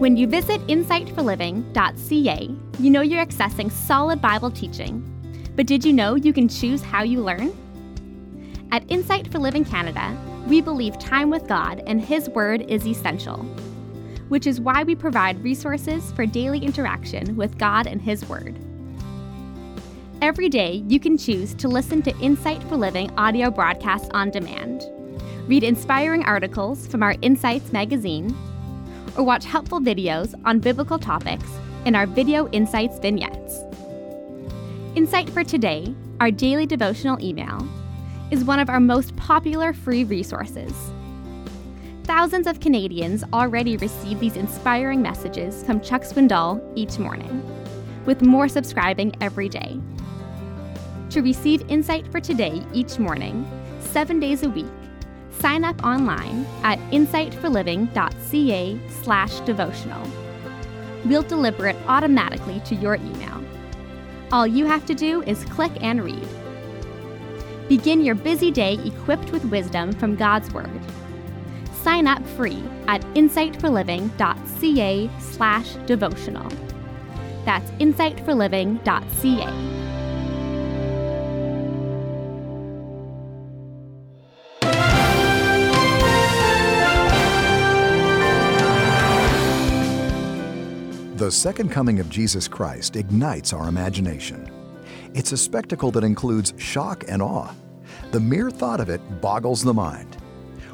When you visit insightforliving.ca, you know you're accessing solid Bible teaching. But did you know you can choose how you learn? At Insight for Living Canada, we believe time with God and His Word is essential, which is why we provide resources for daily interaction with God and His Word. Every day, you can choose to listen to Insight for Living audio broadcasts on demand, read inspiring articles from our Insights magazine, or watch helpful videos on biblical topics in our Video Insights vignettes. Insight for Today, our daily devotional email, is one of our most popular free resources. Thousands of Canadians already receive these inspiring messages from Chuck Swindoll each morning, with more subscribing every day. To receive Insight for Today each morning, seven days a week, sign up online at insightforliving.ca slash devotional. We'll deliver it automatically to your email. All you have to do is click and read. Begin your busy day equipped with wisdom from God's Word. Sign up free at insightforliving.ca slash devotional. That's insightforliving.ca. The second coming of Jesus Christ ignites our imagination. It's a spectacle that includes shock and awe. The mere thought of it boggles the mind.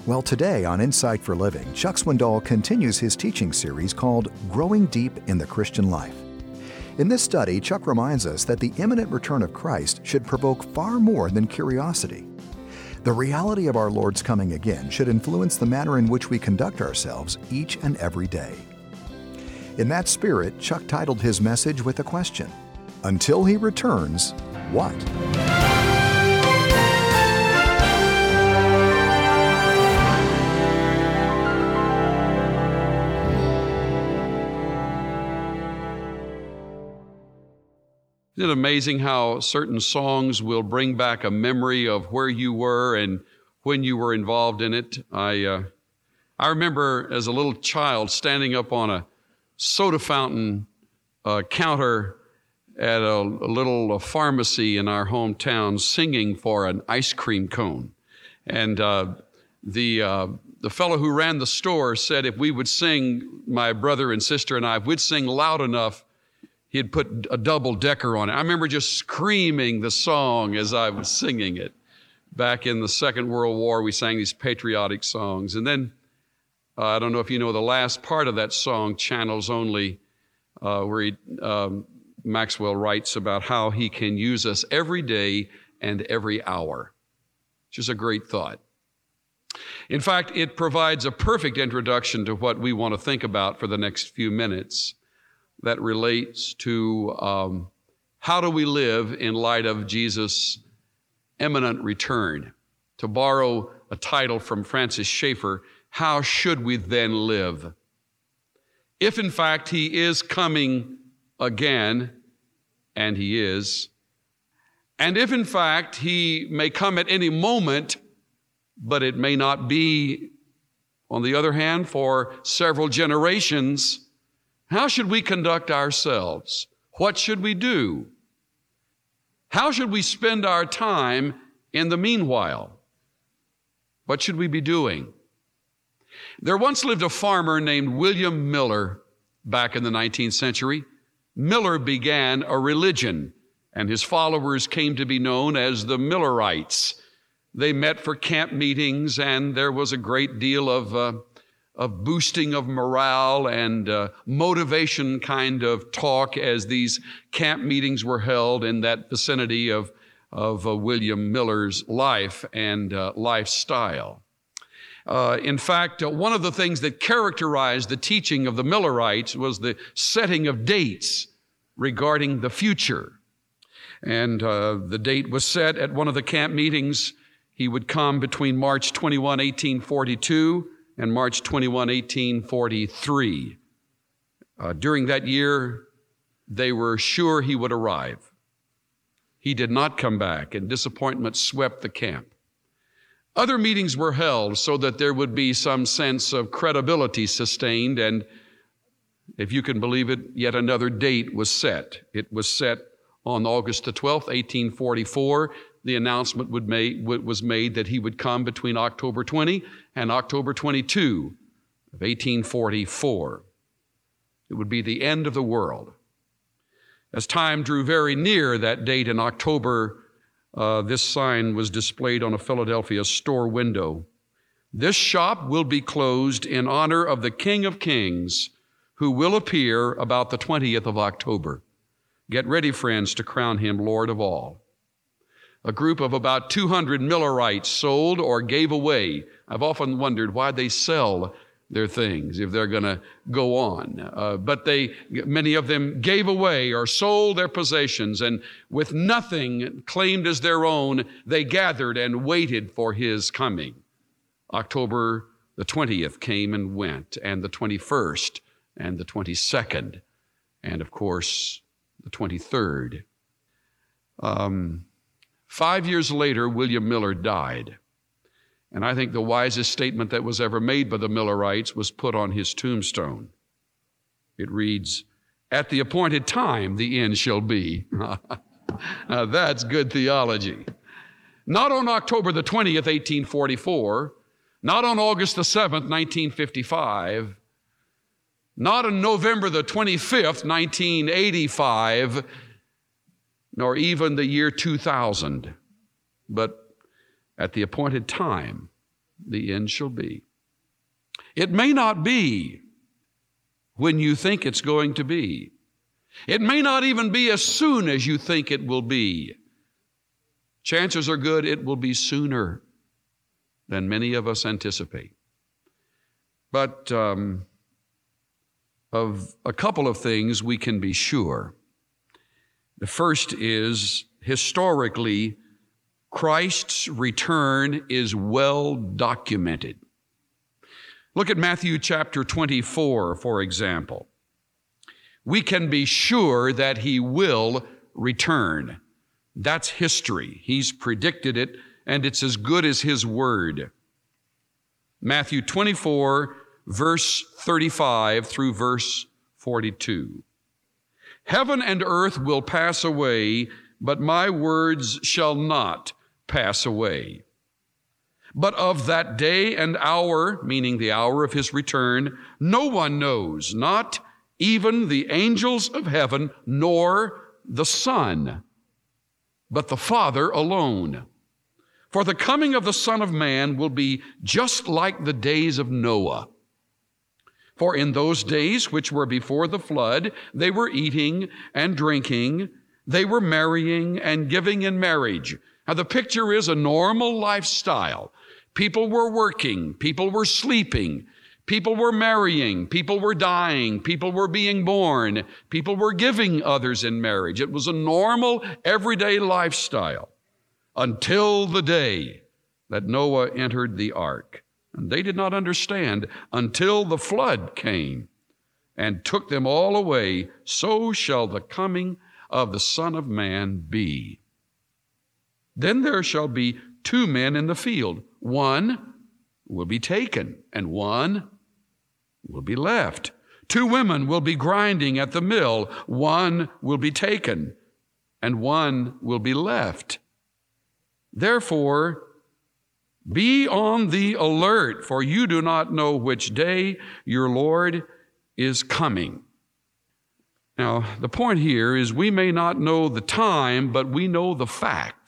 Well, today on Insight for Living, Chuck Swindoll continues his teaching series called Growing Deep in the Christian Life. In this study, Chuck reminds us that the imminent return of Christ should provoke far more than curiosity. The reality of our Lord's coming again should influence the manner in which we conduct ourselves each and every day. In that spirit, Chuck titled his message with a question Until he returns, what? Isn't it amazing how certain songs will bring back a memory of where you were and when you were involved in it? I, uh, I remember as a little child standing up on a soda fountain uh, counter at a, a little uh, pharmacy in our hometown singing for an ice cream cone. And uh, the, uh, the fellow who ran the store said if we would sing, my brother and sister and I, if we'd sing loud enough, he'd put a double decker on it. I remember just screaming the song as I was singing it. Back in the Second World War, we sang these patriotic songs. And then uh, I don't know if you know the last part of that song, Channels Only, uh, where he, um, Maxwell writes about how he can use us every day and every hour, which is a great thought. In fact, it provides a perfect introduction to what we want to think about for the next few minutes that relates to um, how do we live in light of Jesus' imminent return. To borrow a title from Francis Schaeffer, how should we then live? If in fact he is coming again, and he is, and if in fact he may come at any moment, but it may not be, on the other hand, for several generations, how should we conduct ourselves? What should we do? How should we spend our time in the meanwhile? What should we be doing? There once lived a farmer named William Miller back in the 19th century. Miller began a religion, and his followers came to be known as the Millerites. They met for camp meetings, and there was a great deal of, uh, of boosting of morale and uh, motivation kind of talk as these camp meetings were held in that vicinity of, of uh, William Miller's life and uh, lifestyle. Uh, in fact, uh, one of the things that characterized the teaching of the Millerites was the setting of dates regarding the future. And uh, the date was set at one of the camp meetings. He would come between March 21, 1842 and March 21, 1843. Uh, during that year, they were sure he would arrive. He did not come back, and disappointment swept the camp. Other meetings were held so that there would be some sense of credibility sustained, and if you can believe it, yet another date was set. It was set on August the 12th, 1844. The announcement was made that he would come between October 20 and October 22 of 1844. It would be the end of the world. As time drew very near that date in October, uh, this sign was displayed on a Philadelphia store window. This shop will be closed in honor of the King of Kings, who will appear about the 20th of October. Get ready, friends, to crown him Lord of all. A group of about 200 Millerites sold or gave away. I've often wondered why they sell their things if they're going to go on. Uh, but they, many of them gave away or sold their possessions, and with nothing claimed as their own, they gathered and waited for his coming. October the 20th came and went, and the 21st, and the 22nd, and of course, the 23rd. Um, five years later, William Miller died. And I think the wisest statement that was ever made by the Millerites was put on his tombstone. It reads, At the appointed time, the end shall be. now, that's good theology. Not on October the 20th, 1844, not on August the 7th, 1955, not on November the 25th, 1985, nor even the year 2000, but at the appointed time, the end shall be. It may not be when you think it's going to be. It may not even be as soon as you think it will be. Chances are good it will be sooner than many of us anticipate. But um, of a couple of things we can be sure. The first is historically, Christ's return is well documented. Look at Matthew chapter 24, for example. We can be sure that he will return. That's history. He's predicted it, and it's as good as his word. Matthew 24, verse 35 through verse 42. Heaven and earth will pass away, but my words shall not pass away. But of that day and hour, meaning the hour of his return, no one knows, not even the angels of heaven, nor the Son, but the Father alone. For the coming of the Son of Man will be just like the days of Noah. For in those days which were before the flood, they were eating and drinking, they were marrying and giving in marriage now, the picture is a normal lifestyle. People were working, people were sleeping, people were marrying, people were dying, people were being born, people were giving others in marriage. It was a normal, everyday lifestyle until the day that Noah entered the ark. And they did not understand until the flood came and took them all away. So shall the coming of the Son of Man be. Then there shall be two men in the field. One will be taken, and one will be left. Two women will be grinding at the mill. One will be taken, and one will be left. Therefore, be on the alert, for you do not know which day your Lord is coming. Now, the point here is we may not know the time, but we know the fact.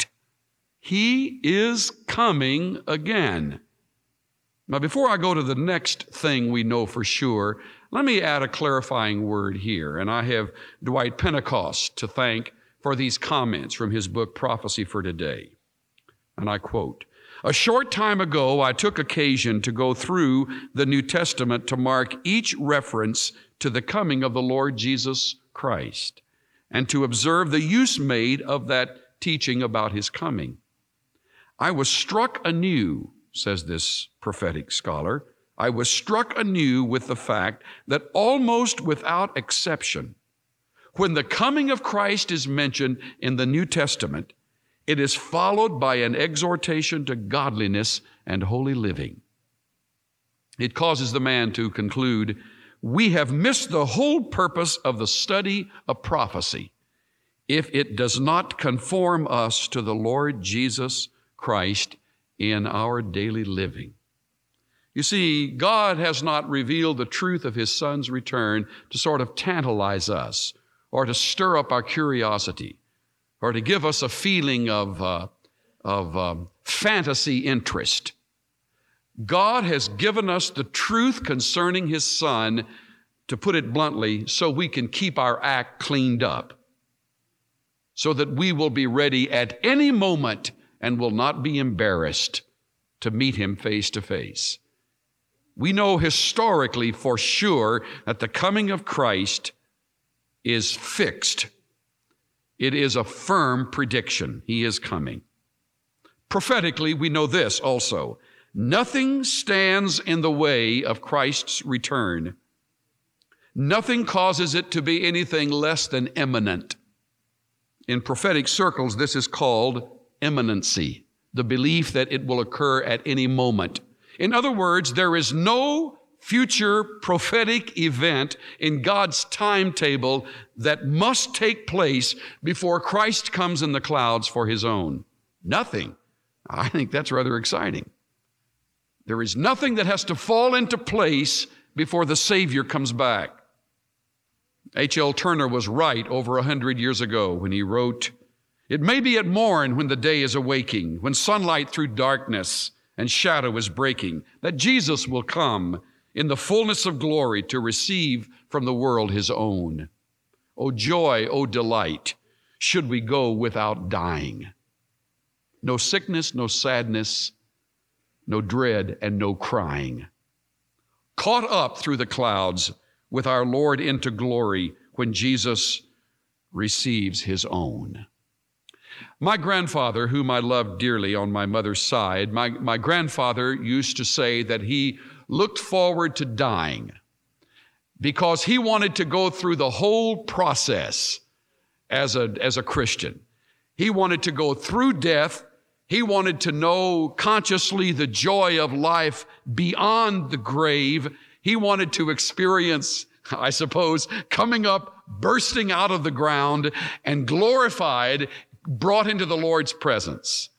He is coming again. Now, before I go to the next thing we know for sure, let me add a clarifying word here. And I have Dwight Pentecost to thank for these comments from his book, Prophecy for Today. And I quote A short time ago, I took occasion to go through the New Testament to mark each reference to the coming of the Lord Jesus Christ and to observe the use made of that teaching about his coming. I was struck anew, says this prophetic scholar, I was struck anew with the fact that almost without exception, when the coming of Christ is mentioned in the New Testament, it is followed by an exhortation to godliness and holy living. It causes the man to conclude, we have missed the whole purpose of the study of prophecy if it does not conform us to the Lord Jesus Christ in our daily living. You see, God has not revealed the truth of His Son's return to sort of tantalize us or to stir up our curiosity or to give us a feeling of, uh, of um, fantasy interest. God has given us the truth concerning His Son, to put it bluntly, so we can keep our act cleaned up, so that we will be ready at any moment and will not be embarrassed to meet Him face to face. We know historically for sure that the coming of Christ is fixed. It is a firm prediction. He is coming. Prophetically, we know this also Nothing stands in the way of Christ's return. Nothing causes it to be anything less than imminent. In prophetic circles, this is called imminency, the belief that it will occur at any moment. In other words, there is no future prophetic event in God's timetable that must take place before Christ comes in the clouds for his own. Nothing. I think that's rather exciting. There is nothing that has to fall into place before the Savior comes back. H.L. Turner was right over a hundred years ago when he wrote, It may be at morn when the day is awaking, when sunlight through darkness and shadow is breaking, that Jesus will come in the fullness of glory to receive from the world his own. O joy, O delight, should we go without dying. No sickness, no sadness, no dread, and no crying. Caught up through the clouds with our Lord into glory when Jesus receives his own. My grandfather, whom I loved dearly on my mother's side, my, my grandfather used to say that he looked forward to dying because he wanted to go through the whole process as a, as a Christian. He wanted to go through death he wanted to know consciously the joy of life beyond the grave. He wanted to experience, I suppose, coming up, bursting out of the ground, and glorified, brought into the Lord's presence.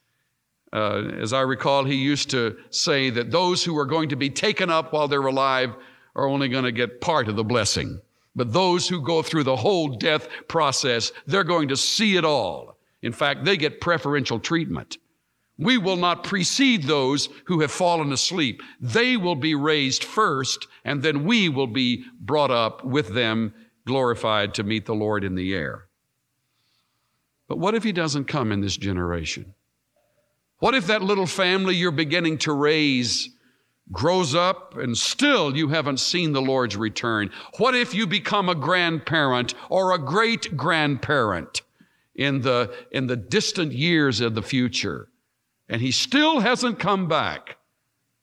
Uh, as I recall, he used to say that those who are going to be taken up while they're alive are only going to get part of the blessing. But those who go through the whole death process, they're going to see it all. In fact, they get preferential treatment. We will not precede those who have fallen asleep. They will be raised first, and then we will be brought up with them, glorified to meet the Lord in the air. But what if He doesn't come in this generation? What if that little family you're beginning to raise grows up and still you haven't seen the Lord's return? What if you become a grandparent or a great grandparent in the, in the distant years of the future? and he still hasn't come back,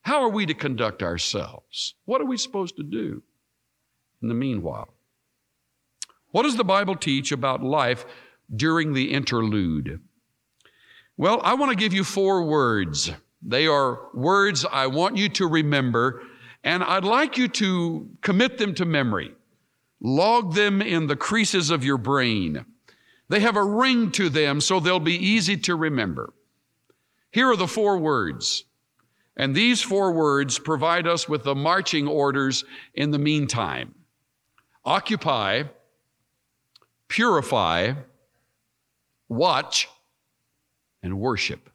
how are we to conduct ourselves? What are we supposed to do in the meanwhile? What does the Bible teach about life during the interlude? Well, I want to give you four words. They are words I want you to remember, and I'd like you to commit them to memory. Log them in the creases of your brain. They have a ring to them, so they'll be easy to remember. Here are the four words. And these four words provide us with the marching orders in the meantime occupy, purify, watch, and worship.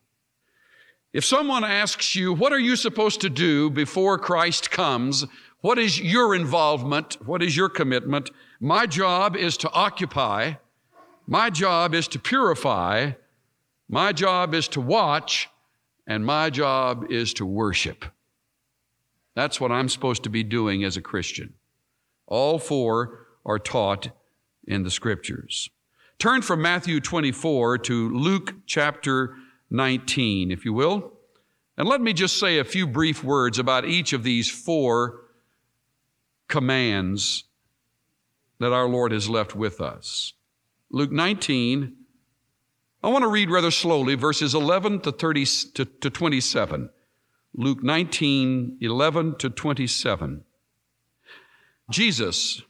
If someone asks you, What are you supposed to do before Christ comes? What is your involvement? What is your commitment? My job is to occupy. My job is to purify. My job is to watch and my job is to worship. That's what I'm supposed to be doing as a Christian. All four are taught in the scriptures. Turn from Matthew 24 to Luke chapter 19, if you will. And let me just say a few brief words about each of these four commands that our Lord has left with us. Luke 19, I want to read rather slowly verses 11 to, 30, to, to 27. Luke 19, 11 to 27. Jesus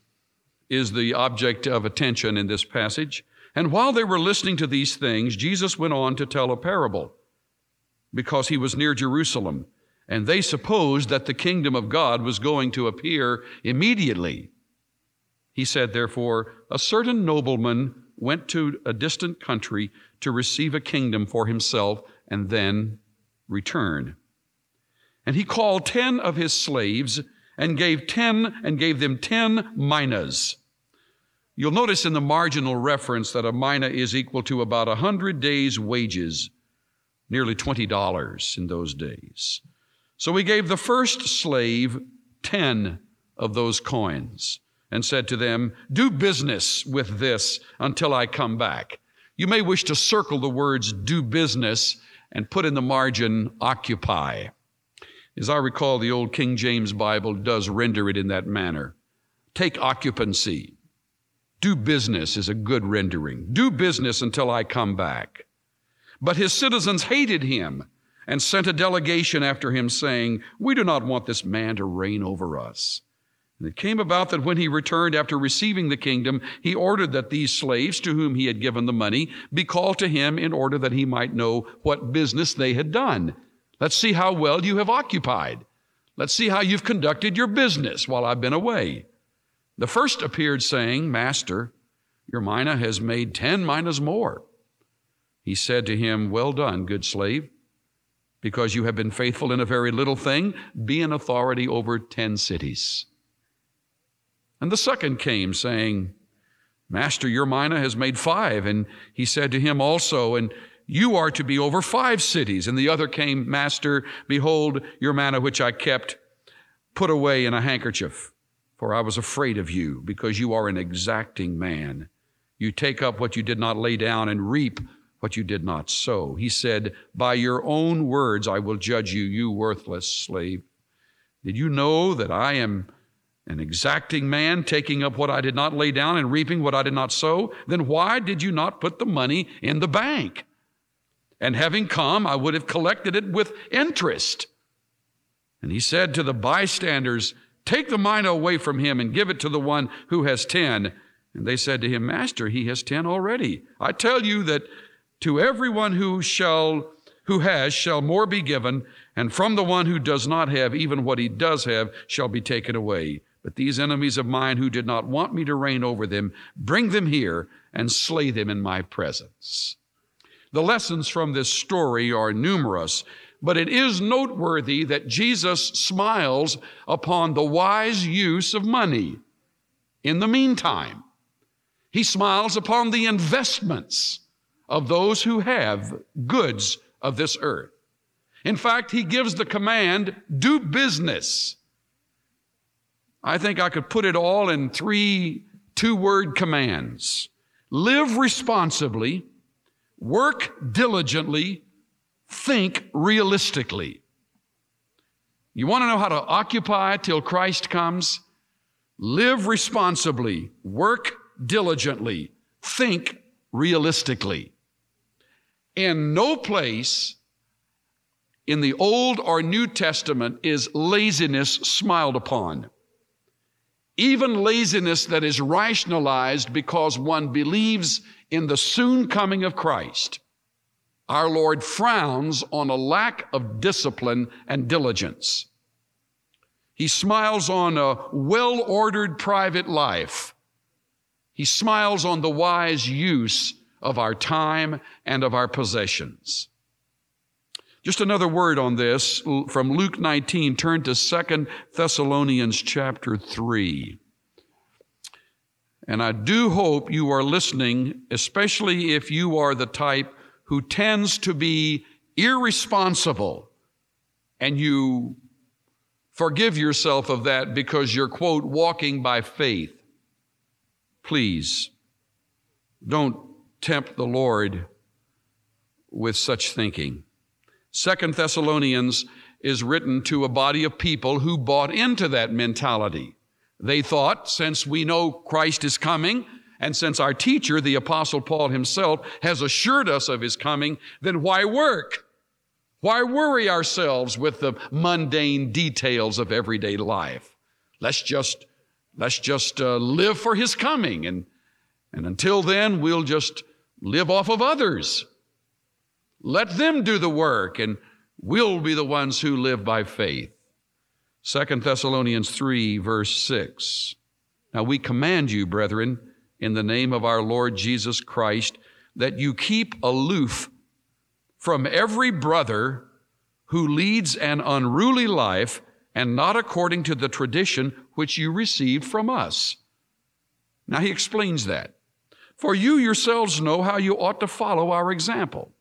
is the object of attention in this passage. And while they were listening to these things, Jesus went on to tell a parable because he was near Jerusalem. And they supposed that the kingdom of God was going to appear immediately. He said, therefore, a certain nobleman went to a distant country to receive a kingdom for himself and then return. And he called ten of his slaves and gave ten and gave them ten minas. You'll notice in the marginal reference that a mina is equal to about a hundred days' wages, nearly twenty dollars in those days. So he gave the first slave ten of those coins and said to them, Do business with this until I come back. You may wish to circle the words do business and put in the margin occupy. As I recall, the old King James Bible does render it in that manner. Take occupancy. Do business is a good rendering. Do business until I come back. But his citizens hated him and sent a delegation after him, saying, We do not want this man to reign over us. And it came about that when he returned after receiving the kingdom, he ordered that these slaves to whom he had given the money be called to him in order that he might know what business they had done. Let's see how well you have occupied. Let's see how you've conducted your business while I've been away. The first appeared saying, Master, your mina has made ten minas more. He said to him, Well done, good slave. Because you have been faithful in a very little thing, be an authority over ten cities. And the second came, saying, Master, your mina has made five. And he said to him also, And you are to be over five cities. And the other came, Master, behold, your manna which I kept, put away in a handkerchief. For I was afraid of you, because you are an exacting man. You take up what you did not lay down and reap what you did not sow. He said, By your own words I will judge you, you worthless slave. Did you know that I am an exacting man, taking up what I did not lay down and reaping what I did not sow, then why did you not put the money in the bank? And having come, I would have collected it with interest. And he said to the bystanders, Take the mina away from him and give it to the one who has ten. And they said to him, Master, he has ten already. I tell you that to everyone who shall who has shall more be given, and from the one who does not have, even what he does have shall be taken away. But these enemies of mine who did not want me to reign over them, bring them here and slay them in my presence. The lessons from this story are numerous, but it is noteworthy that Jesus smiles upon the wise use of money. In the meantime, he smiles upon the investments of those who have goods of this earth. In fact, he gives the command do business I think I could put it all in three two word commands live responsibly, work diligently, think realistically. You want to know how to occupy till Christ comes? Live responsibly, work diligently, think realistically. In no place in the Old or New Testament is laziness smiled upon even laziness that is rationalized because one believes in the soon coming of Christ. Our Lord frowns on a lack of discipline and diligence. He smiles on a well ordered private life. He smiles on the wise use of our time and of our possessions. Just another word on this from Luke 19. Turn to Second Thessalonians chapter 3. And I do hope you are listening, especially if you are the type who tends to be irresponsible and you forgive yourself of that because you're, quote, walking by faith. Please don't tempt the Lord with such thinking. Second Thessalonians is written to a body of people who bought into that mentality. They thought, since we know Christ is coming, and since our teacher, the Apostle Paul himself, has assured us of his coming, then why work? Why worry ourselves with the mundane details of everyday life? Let's just Let's just uh, live for his coming. And, and until then, we'll just live off of others. Let them do the work, and we'll be the ones who live by faith. Second Thessalonians 3, verse 6. Now we command you, brethren, in the name of our Lord Jesus Christ, that you keep aloof from every brother who leads an unruly life and not according to the tradition which you received from us. Now he explains that. For you yourselves know how you ought to follow our example,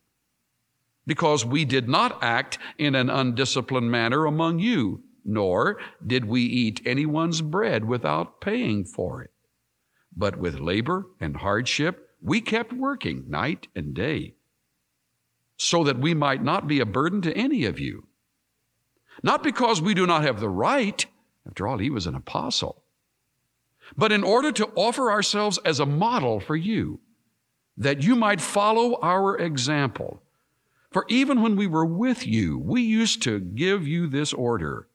because we did not act in an undisciplined manner among you, nor did we eat anyone's bread without paying for it. But with labor and hardship, we kept working night and day, so that we might not be a burden to any of you. Not because we do not have the right, after all, he was an apostle, but in order to offer ourselves as a model for you, that you might follow our example. For even when we were with you, we used to give you this order.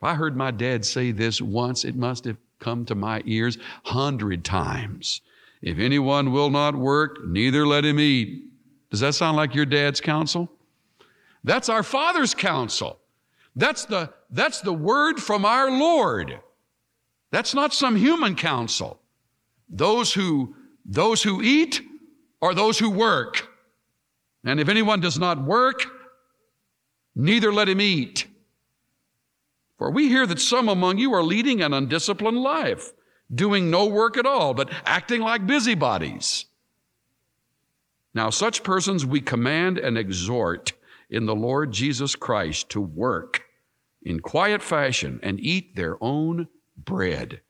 If I heard my dad say this once, it must have come to my ears hundred times. If anyone will not work, neither let him eat. Does that sound like your dad's counsel? That's our father's counsel. That's the, that's the word from our Lord. That's not some human counsel. Those who, those who eat are those who work. And if anyone does not work, neither let him eat. For we hear that some among you are leading an undisciplined life, doing no work at all, but acting like busybodies. Now, such persons we command and exhort in the Lord Jesus Christ to work in quiet fashion and eat their own bread.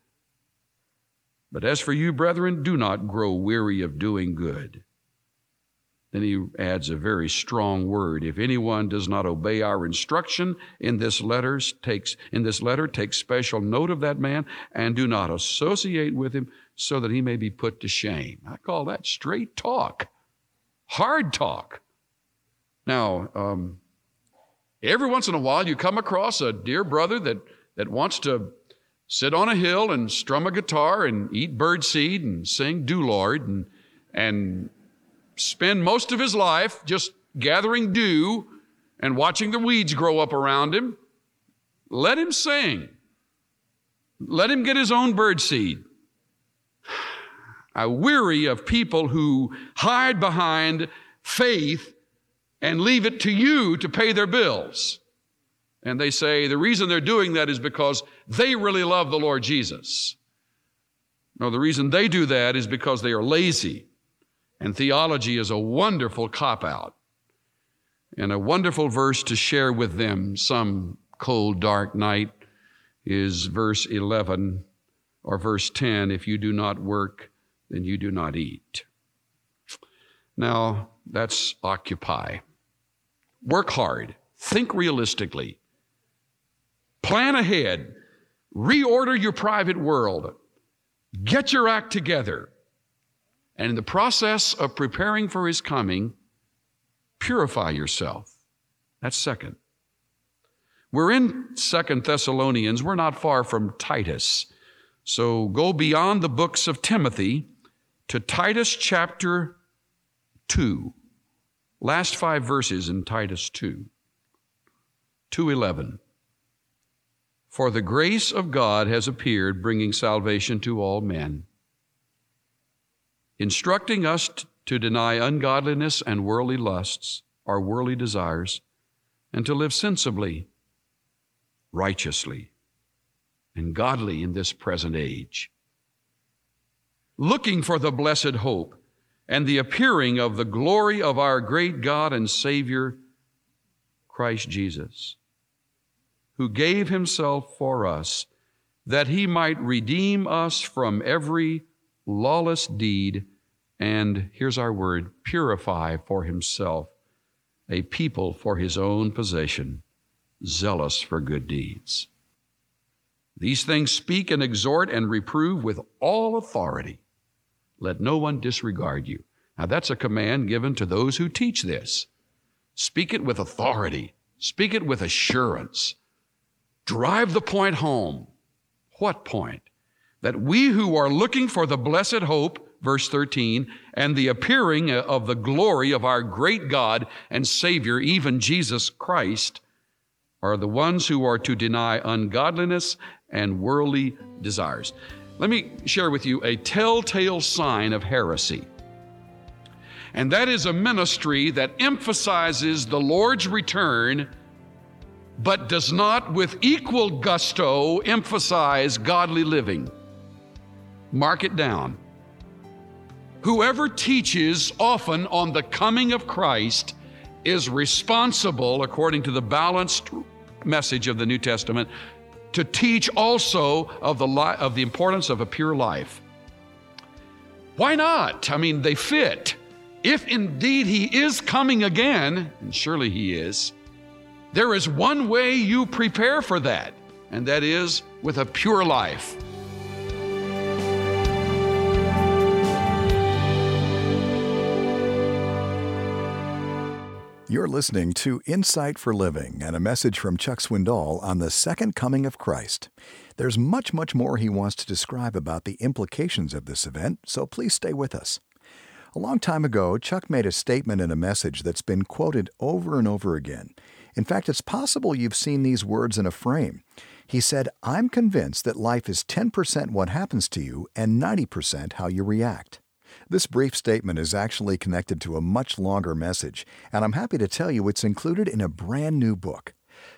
But as for you, brethren, do not grow weary of doing good. Then he adds a very strong word. If anyone does not obey our instruction in this letter, takes in this letter, take special note of that man and do not associate with him so that he may be put to shame. I call that straight talk, hard talk. Now, um, Every once in a while, you come across a dear brother that, that wants to sit on a hill and strum a guitar and eat bird seed and sing Do Lord and, and spend most of his life just gathering dew and watching the weeds grow up around him. Let him sing. Let him get his own bird seed. I weary of people who hide behind faith and leave it to you to pay their bills. And they say the reason they're doing that is because they really love the Lord Jesus. No, the reason they do that is because they are lazy. And theology is a wonderful cop out and a wonderful verse to share with them some cold, dark night is verse 11 or verse 10 if you do not work, then you do not eat. Now, that's occupy. Work hard. Think realistically. Plan ahead. Reorder your private world. Get your act together. And in the process of preparing for his coming, purify yourself. That's second. We're in Second Thessalonians. We're not far from Titus. So go beyond the books of Timothy to Titus chapter 2. Last five verses in Titus 2. 2:11 For the grace of God has appeared bringing salvation to all men instructing us to deny ungodliness and worldly lusts our worldly desires and to live sensibly righteously and godly in this present age. Looking for the blessed hope and the appearing of the glory of our great God and Savior, Christ Jesus, who gave himself for us that he might redeem us from every lawless deed and, here's our word, purify for himself a people for his own possession, zealous for good deeds. These things speak and exhort and reprove with all authority. Let no one disregard you. Now, that's a command given to those who teach this. Speak it with authority, speak it with assurance. Drive the point home. What point? That we who are looking for the blessed hope, verse 13, and the appearing of the glory of our great God and Savior, even Jesus Christ, are the ones who are to deny ungodliness and worldly desires. Let me share with you a telltale sign of heresy. And that is a ministry that emphasizes the Lord's return, but does not with equal gusto emphasize godly living. Mark it down. Whoever teaches often on the coming of Christ is responsible, according to the balanced message of the New Testament, to teach also of the, li- of the importance of a pure life. Why not? I mean, they fit. If indeed he is coming again, and surely he is, there is one way you prepare for that, and that is with a pure life. You're listening to Insight for Living and a message from Chuck Swindoll on the second coming of Christ. There's much, much more he wants to describe about the implications of this event, so please stay with us. A long time ago, Chuck made a statement in a message that's been quoted over and over again. In fact, it's possible you've seen these words in a frame. He said, I'm convinced that life is 10% what happens to you and 90% how you react. This brief statement is actually connected to a much longer message, and I'm happy to tell you it's included in a brand new book.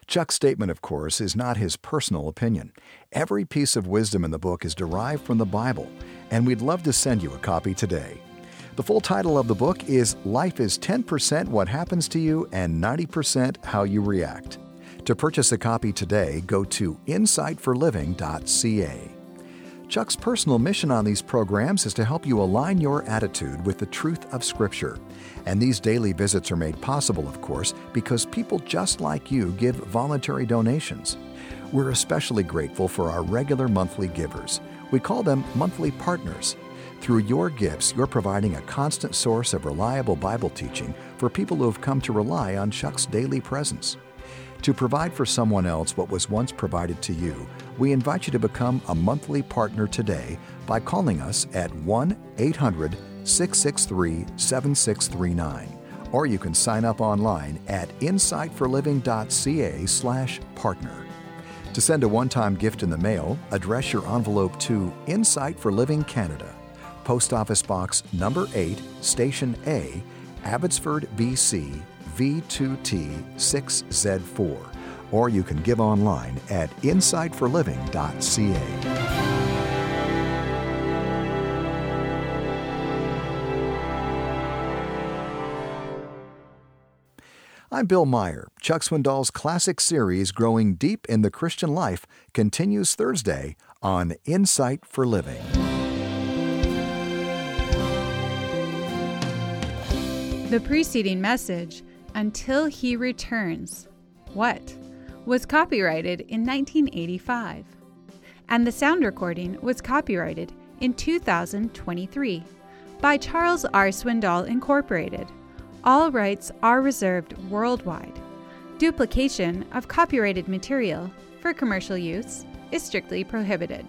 Chuck's statement, of course, is not his personal opinion. Every piece of wisdom in the book is derived from the Bible, and we'd love to send you a copy today. The full title of the book is Life is 10% What Happens to You and 90% How You React. To purchase a copy today, go to insightforliving.ca. Chuck's personal mission on these programs is to help you align your attitude with the truth of Scripture. And these daily visits are made possible, of course, because people just like you give voluntary donations. We're especially grateful for our regular monthly givers. We call them monthly partners. Through your gifts, you're providing a constant source of reliable Bible teaching for people who have come to rely on Chuck's daily presence. To provide for someone else what was once provided to you, we invite you to become a monthly partner today by calling us at 1 800 663 7639. Or you can sign up online at insightforliving.ca/slash partner. To send a one time gift in the mail, address your envelope to Insight for Living Canada, Post Office Box Number 8, Station A, Abbotsford, BC V2T6Z4, or you can give online at insightforliving.ca. I'm Bill Meyer. Chuck Swindoll's classic series, Growing Deep in the Christian Life, continues Thursday on Insight for Living. The preceding message until He Returns. What? Was copyrighted in 1985. And the sound recording was copyrighted in 2023 by Charles R. Swindoll Incorporated. All rights are reserved worldwide. Duplication of copyrighted material for commercial use is strictly prohibited.